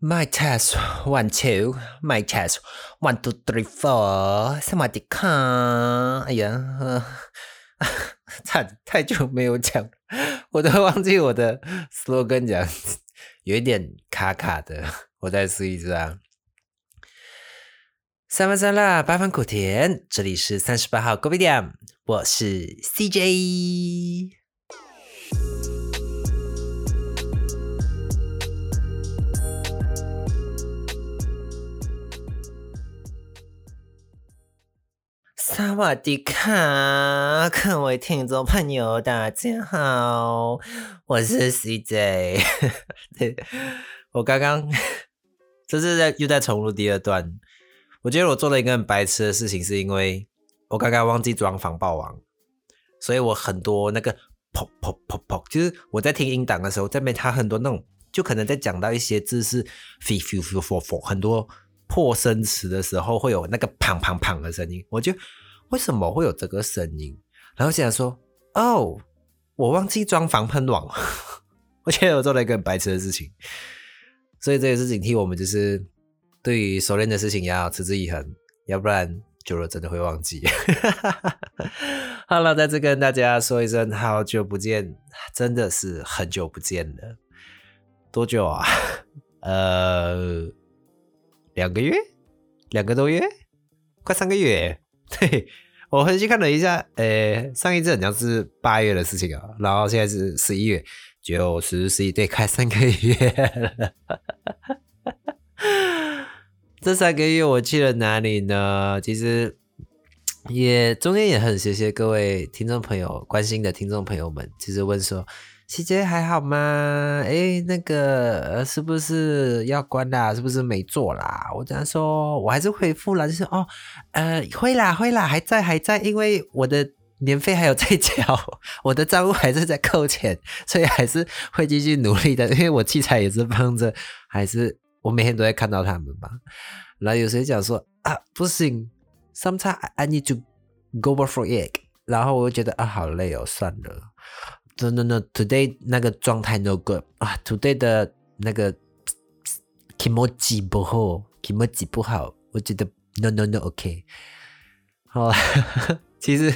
My test one two, my test one two three four，萨瓦迪卡。哎呀，呃、太太久没有讲，我都忘记我的 slogan 讲，有一点卡卡的，我再试一次啊。三分酸辣，八分苦甜，这里是三十八号 Go 点，我是 CJ。萨瓦迪卡，各位听众朋友，大家好，我是 CJ。我刚刚 这是在又在重录第二段。我觉得我做了一个很白痴的事情，是因为我刚刚忘记装防爆网，所以我很多那个砰砰砰砰，就是我在听音档的时候，这边它很多那种，就可能在讲到一些字是 f e f f f f 很多。破声词的时候会有那个砰砰砰的声音，我就为什么会有这个声音？然后想说，哦，我忘记装防喷网，我觉得我做了一个很白痴的事情，所以这也是警惕我们，就是对于熟练的事情要持之以恒，要不然久了真的会忘记。好了，在这跟大家说一声好久不见，真的是很久不见了，多久啊？呃。两个月，两个多月，快三个月。对我回去看了一下，呃，上一次好像是八月的事情啊，然后现在是十一月，九十十一，对，快三个月了。这三个月我去了哪里呢？其实也中间也很谢谢各位听众朋友关心的听众朋友们，其实问说。细节还好吗？哎，那个呃是不是要关啦？是不是没做啦？我这样说，我还是回复了，就是哦，呃，会啦，会啦，还在，还在，因为我的年费还有在交，我的账户还是在扣钱，所以还是会继续努力的。因为我器材也是放着，还是我每天都会看到他们吧。然后有谁讲说啊，不行，sometimes I need to go for egg，然后我就觉得啊，好累哦，算了。No, no, no.，today 那个状态 no good 啊，today 的那个 emoji 不好，emoji 不好，我觉得 no no no OK。好，其实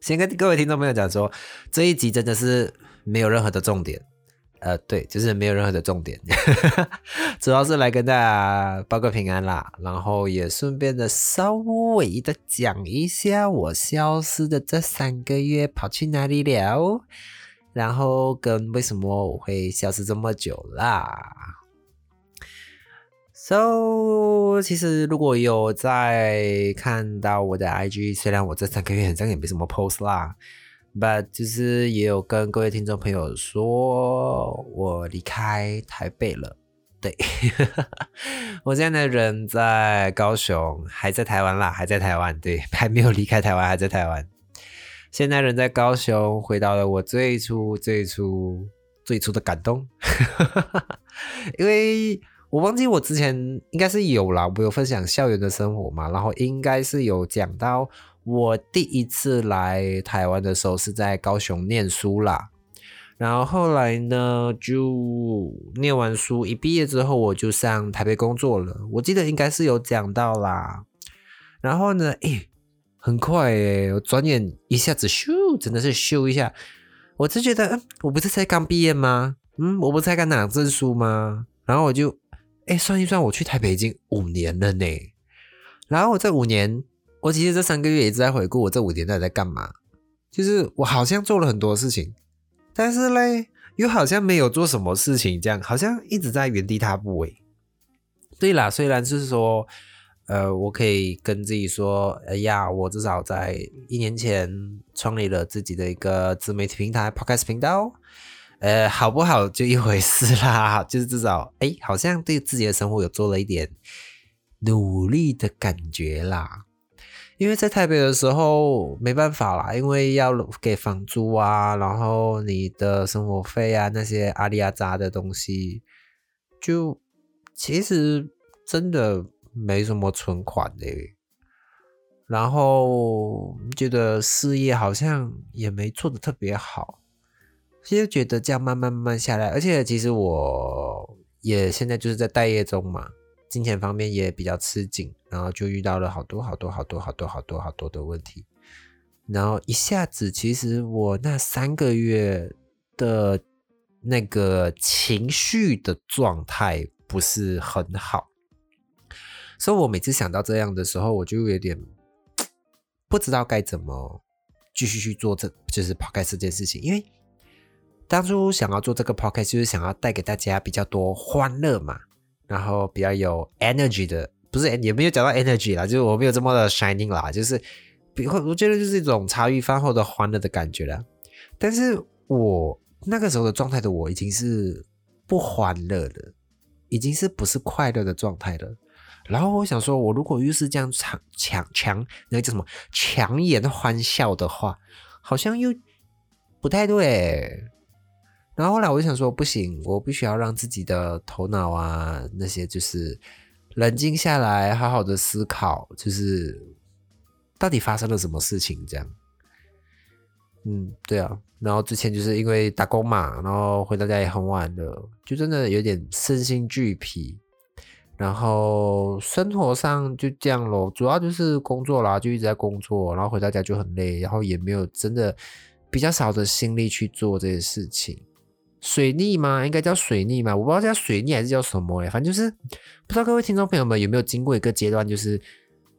先跟各位听众朋友讲说，这一集真的是没有任何的重点，呃，对，就是没有任何的重点，主要是来跟大家报个平安啦，然后也顺便的稍微的讲一下我消失的这三个月跑去哪里了。然后跟为什么我会消失这么久啦？So，其实如果有在看到我的 IG，虽然我这三个月好像也没什么 post 啦，but 就是也有跟各位听众朋友说我离开台北了。对，我现在的人在高雄，还在台湾啦，还在台湾，对，还没有离开台湾，还在台湾。现在人在高雄，回到了我最初、最初、最初的感动，因为我忘记我之前应该是有啦，我有分享校园的生活嘛，然后应该是有讲到我第一次来台湾的时候是在高雄念书啦，然后后来呢就念完书一毕业之后我就上台北工作了，我记得应该是有讲到啦，然后呢，诶。很快诶，我转眼一下子咻，真的是咻一下，我就觉得，嗯，我不是才刚毕业吗？嗯，我不是才刚拿证书吗？然后我就，哎，算一算，我去台北已经五年了呢。然后我这五年，我其实这三个月一直在回顾我这五年到底在干嘛，就是我好像做了很多事情，但是嘞，又好像没有做什么事情，这样好像一直在原地踏步诶。对啦，虽然就是说。呃，我可以跟自己说，哎呀，我至少在一年前创立了自己的一个自媒体平台 Podcast 频道，呃，好不好就一回事啦，就是至少，哎，好像对自己的生活有做了一点努力的感觉啦。因为在台北的时候没办法啦，因为要给房租啊，然后你的生活费啊那些阿里阿扎的东西，就其实真的。没什么存款的，然后觉得事业好像也没做的特别好，其实觉得这样慢慢慢慢下来，而且其实我也现在就是在待业中嘛，金钱方面也比较吃紧，然后就遇到了好多好多好多好多好多好多的问题，然后一下子，其实我那三个月的那个情绪的状态不是很好，所以我每次想到这样的时候，我就有点不知道该怎么继续去做，这就是 podcast 这件事情，因为。当初想要做这个 podcast，就是想要带给大家比较多欢乐嘛，然后比较有 energy 的，不是也没有讲到 energy 啦，就是我没有这么的 shining 啦，就是比我觉得就是一种茶余饭后的欢乐的感觉啦。但是我那个时候的状态的我已经是不欢乐的，已经是不是快乐的状态了。然后我想说，我如果又是这样强强强那个叫什么强颜欢笑的话，好像又不太对。然后后来我就想说，不行，我必须要让自己的头脑啊那些就是冷静下来，好好的思考，就是到底发生了什么事情这样。嗯，对啊。然后之前就是因为打工嘛，然后回到家也很晚了，就真的有点身心俱疲。然后生活上就这样咯，主要就是工作啦，就一直在工作，然后回到家就很累，然后也没有真的比较少的心力去做这些事情。水逆吗？应该叫水逆吗？我不知道叫水逆还是叫什么哎，反正就是不知道各位听众朋友们有没有经过一个阶段，就是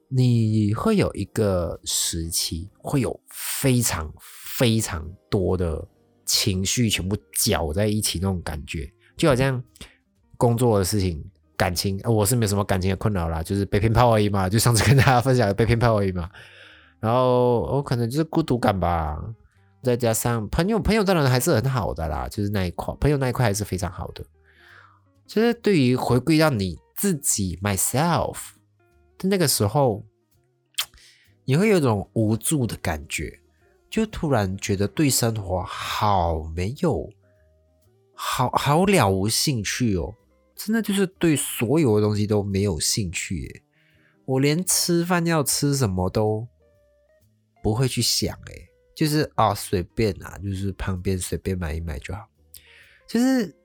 你会有一个时期，会有非常非常多的情绪全部搅在一起那种感觉，就好像工作的事情、感情，我是没有什么感情的困扰啦，就是被骗炮而已嘛，就上次跟大家分享的被骗炮而已嘛，然后我可能就是孤独感吧。再加上朋友，朋友当然还是很好的啦，就是那一块，朋友那一块还是非常好的。其实对于回归到你自己 myself 的那个时候，你会有一种无助的感觉，就突然觉得对生活好没有，好好了无兴趣哦，真的就是对所有的东西都没有兴趣，我连吃饭要吃什么都不会去想诶。就是啊，随便啊，就是旁边随便买一买就好。就是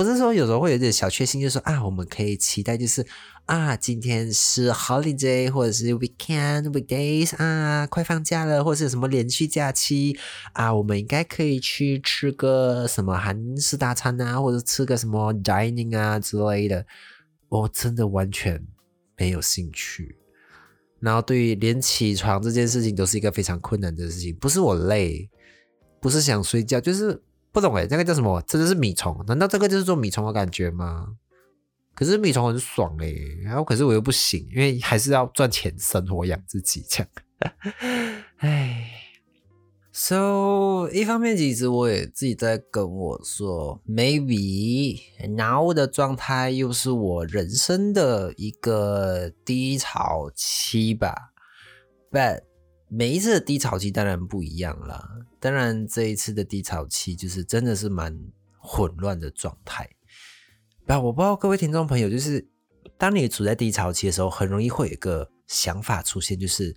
不是说有时候会有点小确幸，就是说啊，我们可以期待，就是啊，今天是 holiday 或者是 weekend weekdays 啊，快放假了，或者是什么连续假期啊，我们应该可以去吃个什么韩式大餐啊，或者吃个什么 dining 啊之类的。我真的完全没有兴趣。然后，对于连起床这件事情都是一个非常困难的事情。不是我累，不是想睡觉，就是不懂哎，那个叫什么？真的是米虫？难道这个就是做米虫的感觉吗？可是米虫很爽哎，然后可是我又不行，因为还是要赚钱生活养自己这样。唉。So，一方面其实我也自己在跟我说，maybe now 的状态又是我人生的一个低潮期吧。But 每一次的低潮期当然不一样啦，当然这一次的低潮期就是真的是蛮混乱的状态。吧，我不知道各位听众朋友，就是当你处在低潮期的时候，很容易会有一个想法出现，就是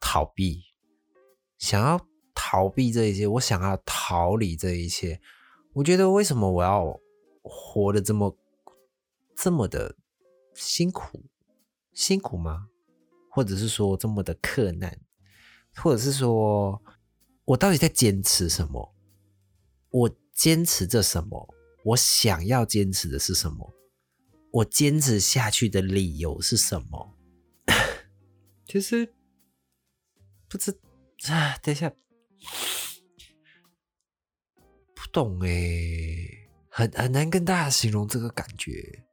逃避，想要。逃避这一切，我想要逃离这一切。我觉得为什么我要活得这么这么的辛苦？辛苦吗？或者是说这么的困难？或者是说我到底在坚持什么？我坚持着什么？我想要坚持的是什么？我坚持下去的理由是什么？就是不知啊，等一下。不懂哎，很很难跟大家形容这个感觉。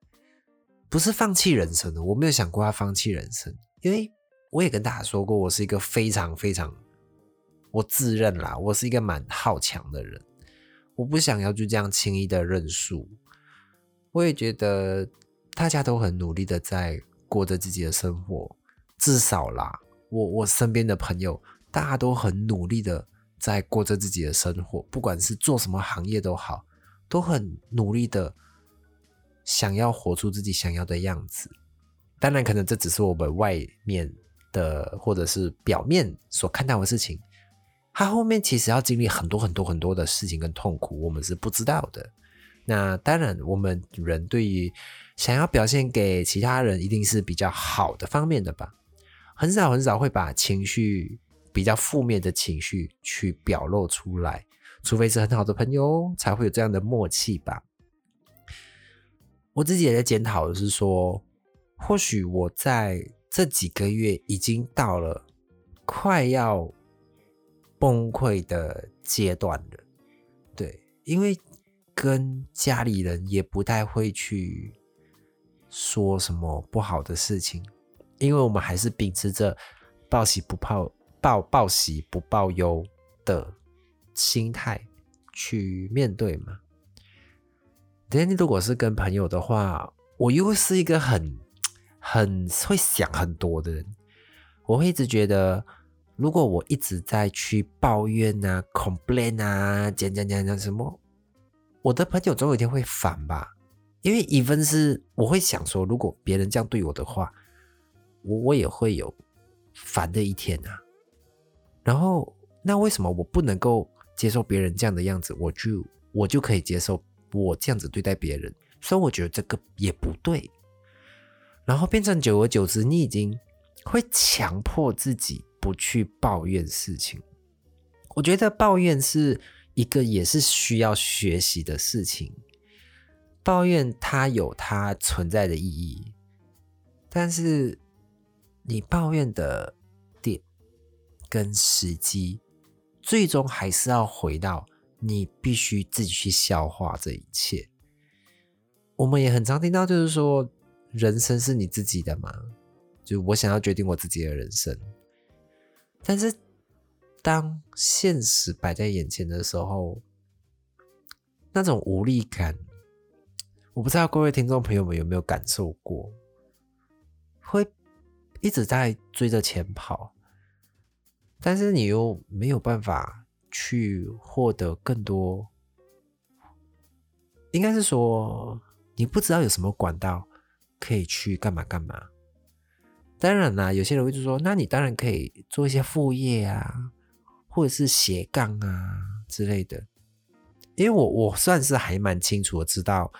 不是放弃人生的，我没有想过要放弃人生，因为我也跟大家说过，我是一个非常非常，我自认啦，我是一个蛮好强的人，我不想要就这样轻易的认输。我也觉得大家都很努力的在过着自己的生活，至少啦，我我身边的朋友，大家都很努力的。在过着自己的生活，不管是做什么行业都好，都很努力的想要活出自己想要的样子。当然，可能这只是我们外面的或者是表面所看到的事情，他后面其实要经历很多很多很多的事情跟痛苦，我们是不知道的。那当然，我们人对于想要表现给其他人，一定是比较好的方面的吧。很少很少会把情绪比较负面的情绪去表露出来，除非是很好的朋友才会有这样的默契吧。我自己也在检讨的是说，或许我在这几个月已经到了快要崩溃的阶段了。对，因为跟家里人也不太会去说什么不好的事情，因为我们还是秉持着报喜不报报报喜不报忧的心态去面对嘛。但如果是跟朋友的话，我又是一个很很会想很多的人。我会一直觉得，如果我一直在去抱怨啊、complain 啊、讲讲讲讲什么，我的朋友总有一天会烦吧。因为 even 是我会想说，如果别人这样对我的话，我我也会有烦的一天啊。然后，那为什么我不能够接受别人这样的样子，我就我就可以接受？我这样子对待别人，所以我觉得这个也不对。然后变成久而久之，你已经会强迫自己不去抱怨事情。我觉得抱怨是一个也是需要学习的事情。抱怨它有它存在的意义，但是你抱怨的点跟时机，最终还是要回到。你必须自己去消化这一切。我们也很常听到，就是说，人生是你自己的嘛，就我想要决定我自己的人生。但是，当现实摆在眼前的时候，那种无力感，我不知道各位听众朋友们有没有感受过，会一直在追着钱跑，但是你又没有办法。去获得更多，应该是说你不知道有什么管道可以去干嘛干嘛。当然啦，有些人会就说，那你当然可以做一些副业啊，或者是斜杠啊之类的。因为我我算是还蛮清楚的知道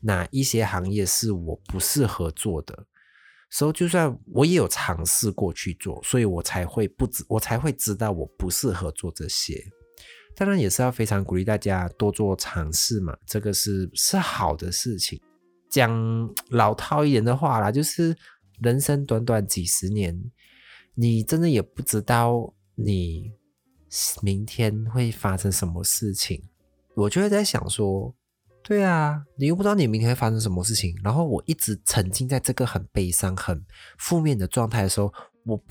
哪一些行业是我不适合做的。所以，就算我也有尝试过去做，所以我才会不知，我才会知道我不适合做这些。当然，也是要非常鼓励大家多做尝试嘛，这个是是好的事情。讲老套一点的话啦，就是人生短短几十年，你真的也不知道你明天会发生什么事情。我就会在想说。对啊，你又不知道你明天会发生什么事情。然后我一直沉浸在这个很悲伤、很负面的状态的时候，我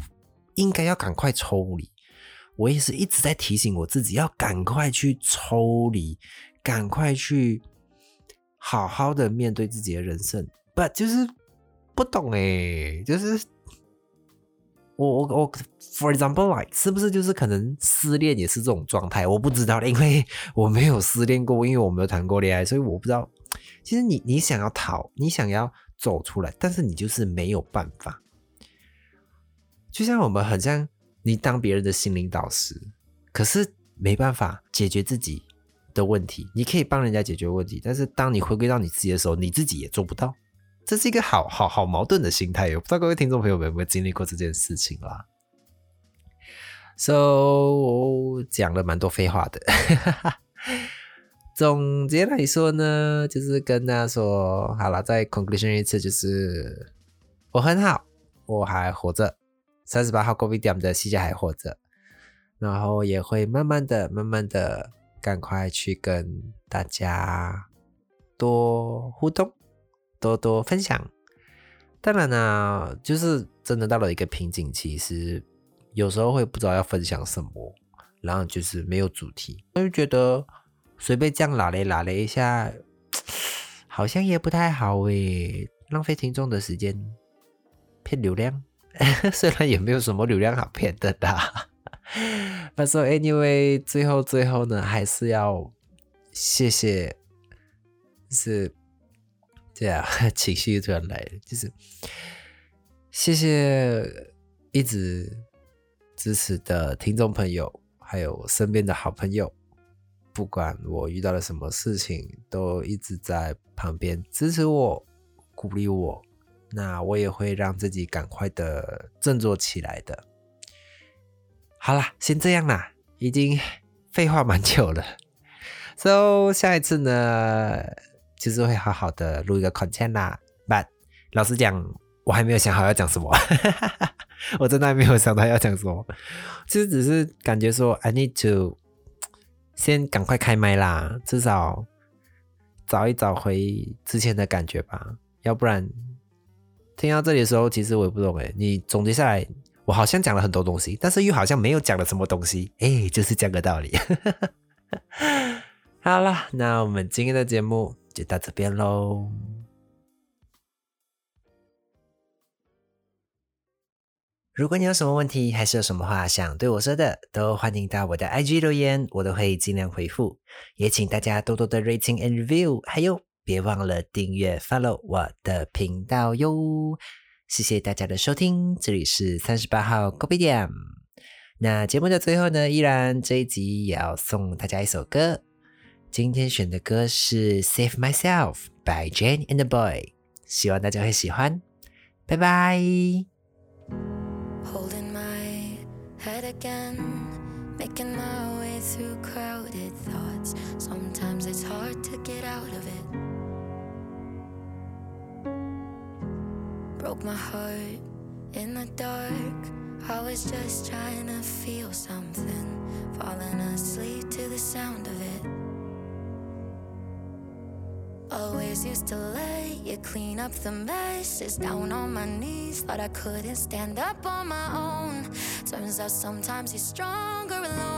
应该要赶快抽离。我也是一直在提醒我自己，要赶快去抽离，赶快去好好的面对自己的人生。，but，就是不懂哎，就是。我我我，for example like，是不是就是可能失恋也是这种状态？我不知道，因为 我没有失恋过，因为我没有谈过恋爱，所以我不知道。其实你你想要逃，你想要走出来，但是你就是没有办法。就像我们很像你当别人的心灵导师，可是没办法解决自己的问题。你可以帮人家解决问题，但是当你回归到你自己的时候，你自己也做不到。这是一个好好好矛盾的心态，我不知道各位听众朋友们有没有经历过这件事情啦。So 讲了蛮多废话的，总结来说呢，就是跟大家说好了，在 conclusion 一次，就是我很好，我还活着，三十八号 COVID 点的细节还活着，然后也会慢慢的、慢慢的，赶快去跟大家多互动。多多分享，当然呢，就是真的到了一个瓶颈期，是有时候会不知道要分享什么，然后就是没有主题，我就觉得随便这样拉嘞拉嘞一下，好像也不太好诶，浪费听众的时间，骗流量，虽然也没有什么流量好骗的啦。但是 anyway，最后最后呢，还是要谢谢，是。对啊，情绪突然来了，就是谢谢一直支持的听众朋友，还有身边的好朋友，不管我遇到了什么事情，都一直在旁边支持我、鼓励我。那我也会让自己赶快的振作起来的。好啦，先这样啦，已经废话蛮久了。So 下一次呢，就是会好好的录一个 content 啦。But 老实讲，我还没有想好要讲什么，我真的还没有想到要讲什么。其实只是感觉说，I need to 先赶快开麦啦，至少找一找回之前的感觉吧，要不然。听到这里的时候，其实我也不懂哎。你总结下来，我好像讲了很多东西，但是又好像没有讲了什么东西。哎，就是这个道理。好了，那我们今天的节目就到这边喽。如果你有什么问题，还是有什么话想对我说的，都欢迎到我的 IG 留言，我都会尽量回复。也请大家多多的 rating and review，还有。别忘了订阅、follow 我的频道哟！谢谢大家的收听，这里是三十八号 Copy 点。那节目的最后呢，依然这一集也要送大家一首歌。今天选的歌是《Save Myself》by Jane and the Boy，希望大家会喜欢。拜拜。Broke my heart in the dark. I was just trying to feel something, falling asleep to the sound of it. Always used to lay you clean up the messes down on my knees. Thought I couldn't stand up on my own. Turns out sometimes you're stronger alone.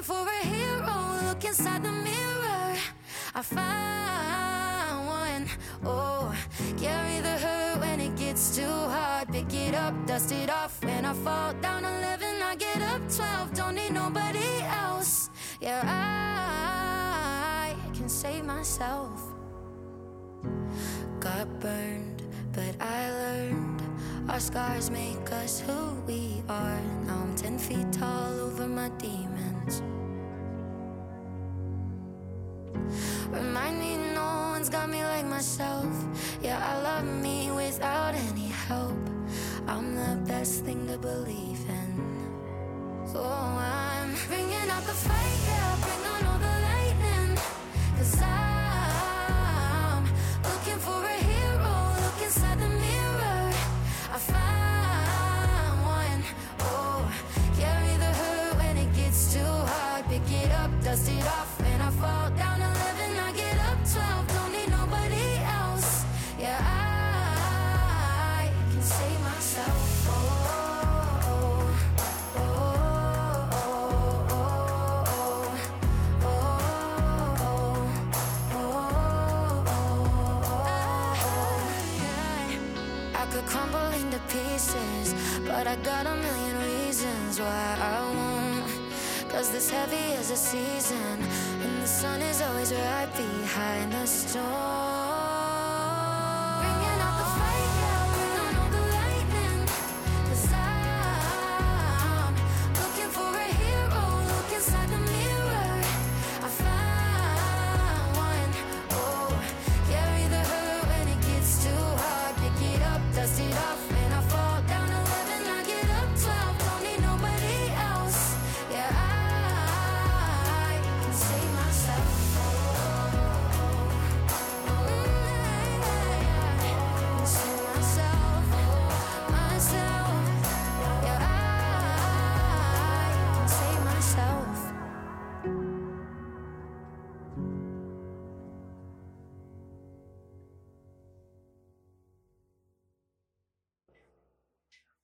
Looking for a hero, look inside the mirror. I find one. Oh, carry the hurt when it gets too hard. Pick it up, dust it off. When I fall down 11, I get up 12. Don't need nobody else. Yeah, I can save myself. Got burned, but I learned. Our scars make us who we are. Now I'm 10 feet tall over my demons. Got me like myself. Yeah, I love me without any help. I'm the best thing to believe in. So I'm bringing out the fight, yeah, bring on all the lightning. Cause I'm looking for a hero, look inside the mirror. I found one. Oh, carry the hurt when it gets too hard. Pick it up, dust it off, why I won't. Cause this heavy is a season, and the sun is always right behind the storm.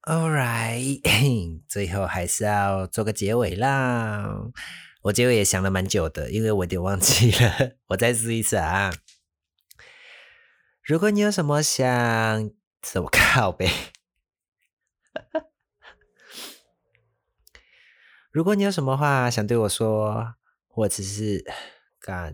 All right，最后还是要做个结尾啦。我结尾也想了蛮久的，因为我有点忘记了。我再试一次啊。如果你有什么想，什么靠呗？如果你有什么话想对我说，或者是干